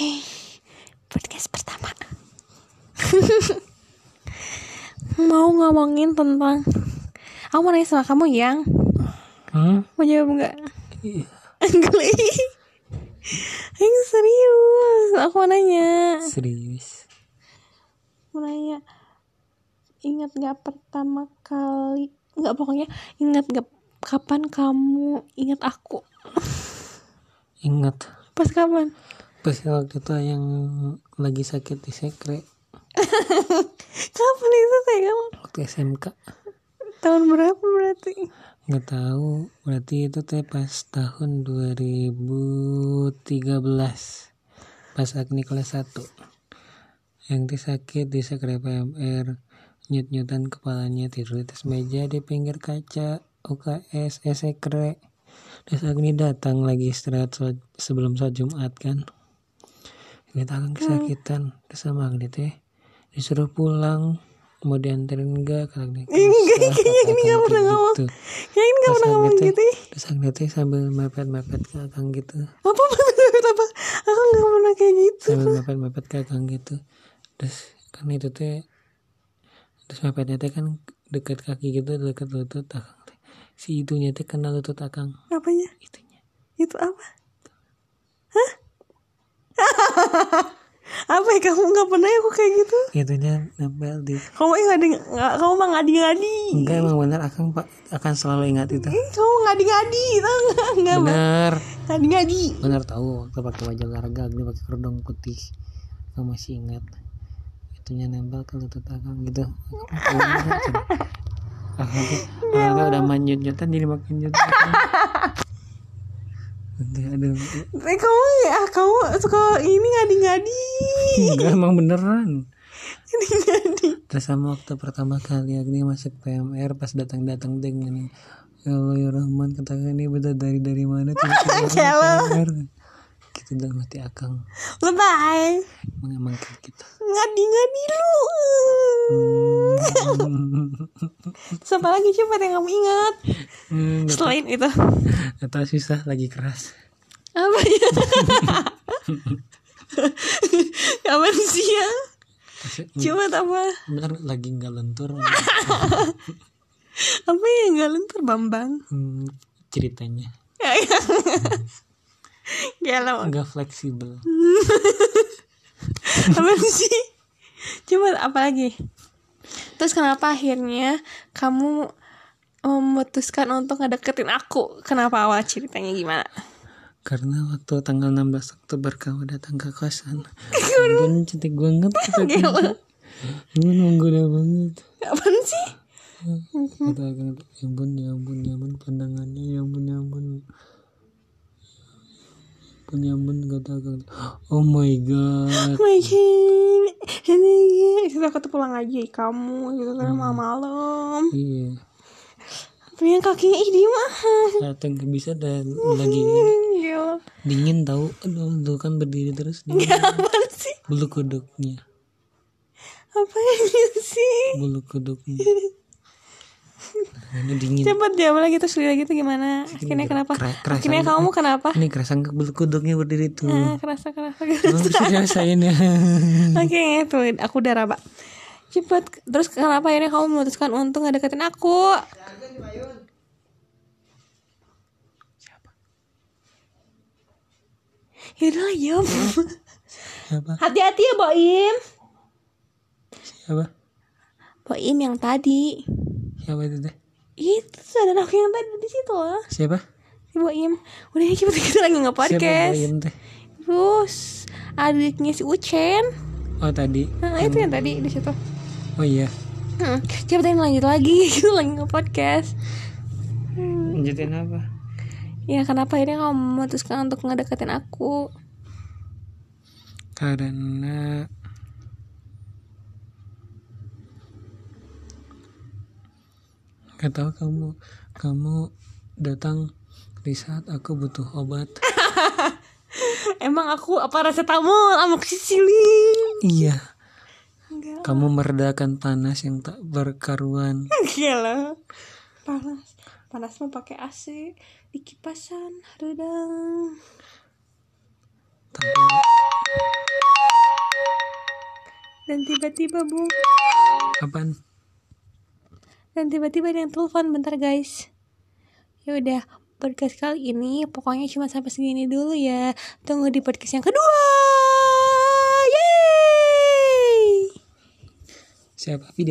Oke, podcast pertama. mau ngomongin tentang Aku mau nanya sama kamu yang Hmm? Mau jawab nggak? Iya. Yang serius Aku mau nanya Serius. Mau nanya Ingat gak pertama kali Nggak pokoknya Ingat gak kapan kamu ingat aku Ingat Pas kapan? Pas waktu itu yang lagi sakit di sekre. Kapan itu kamu? waktu SMK Tahun berapa berarti? nggak tahu. Berarti itu teh pas tahun 2013 pas Agni kelas 1 yang dia sakit di sekre PMR nyut-nyutan kepalanya tidur di atas meja di pinggir kaca UKS eh, sekre. Terus Agni datang lagi istirahat sebelum sholat Jumat kan ini tangan kesakitan terus sama Agni teh disuruh pulang mau dianterin enggak kata Agni Enggak, kayaknya ini kata nggak pernah ngomong. gitu. Ya ini gak Terus pernah ngomong gitu ya. terus Agni teh sambil mepet-mepet ke Akang gitu Apa bener apa? Aku gak pernah kayak gitu. sambil mepet-mepet ke Akang gitu terus kan itu teh terus mepetnya teh kan deket kaki gitu deket lutut Akang si itunya teh kena lutut Akang Apanya? itunya Itu apa? Apa ya kamu gak pernah ya aku kayak gitu? itunya nempel di Kamu ngadi nggak? Kamu mah ngadi-ngadi. enggak emang bener Akang pak akan selalu ingat itu kamu ngadi-ngadi, tau nggak? Nggak Mbak. bener ngadi-ngadi. bener tahu waktu pakai baju olahraga Agni pakai kerudung putih Akang masih ingat itunya nempel ke lutut Akang gitu Akang udah manyut-nyutan jadi makin nyut Aduh, aduh. Eh, kamu ya, kamu suka ini ngadi-ngadi. Enggak emang beneran Ngadi-ngadi. Terus sama waktu pertama kali Agni masuk PMR pas datang-datang dengan Ya Allah ya Rahman kata ini beda dari dari mana Gelo. PMR Gitu dalam hati Akang Lebay. Emang emang gitu Ngadi-ngadi lu. hmm, Apa lagi coba yang kamu ingat? hmm, Selain itu. gak tau susah lagi keras. Apa ya? Kapan sih ya coba apa Bener lagi nggak lentur. Apa ya nggak lentur bambang? Hmm, ceritanya. Galau. Nggak fleksibel. Apa sih? Coba apa lagi terus kenapa akhirnya kamu memutuskan untuk ngedeketin aku? Kenapa awal ceritanya gimana? Karena waktu tanggal 16 Oktober kamu datang ke kosan. Bun cantik banget Gila. Bun menggoda banget. Apaan sih? kata aku ya ampun ya ampun ya ampun pandangannya ya ampun ya ampun. Ya ampun ya ampun kata aku. Oh my god. Oh my god Ini Itu aku tuh pulang aja kamu gitu kan malam-malam. Iya. Tapi yang kakinya ih di mah datang nggak bisa dan lagi Gila dingin tahu aduh tuh kan berdiri terus dingin. Apaan sih? bulu kuduknya. Apa ini sih? bulu kuduknya ini dingin. Coba jawab lagi terus lagi tuh gimana? Akhirnya kenapa? Kera- kerasa Akhirnya nggak? kamu kenapa? ini kerasa kuduknya berdiri tuh. Ah, kerasa kerasa. Dirasain ya. Oke itu aku udah raba. Cepet. Terus kenapa akhirnya kamu memutuskan untuk ngedeketin aku? Yaudah lah jawab siapa? Hati-hati ya Boim. Siapa? Boim yang tadi siapa itu teh? Itu saudara aku yang tadi di situ lah siapa? Si Boim Udah ya cepet kita lagi siapa nge-podcast Boyem teh? Terus adiknya si Ucen. Oh tadi. Nah itu yang tadi di situ. Oh iya. Hmm, Coba lanjut lagi Kita lagi nge-podcast. Lanjutin apa? Ya kenapa akhirnya kamu memutuskan untuk ngedeketin aku? Karena Gak tahu kamu kamu datang di saat aku butuh obat. Emang aku apa paracetamol amoxicillin iya. Enggak. Kamu meredakan panas yang tak berkaruan. Gila Panas. Panas mah pakai AC Di kipasan Redang. Tapi dan tiba-tiba bung Apaan? Dan tiba-tiba ada yang telepon bentar guys ya udah podcast kali ini pokoknya cuma sampai segini dulu ya tunggu di podcast yang kedua Yeay! Siapa? Video.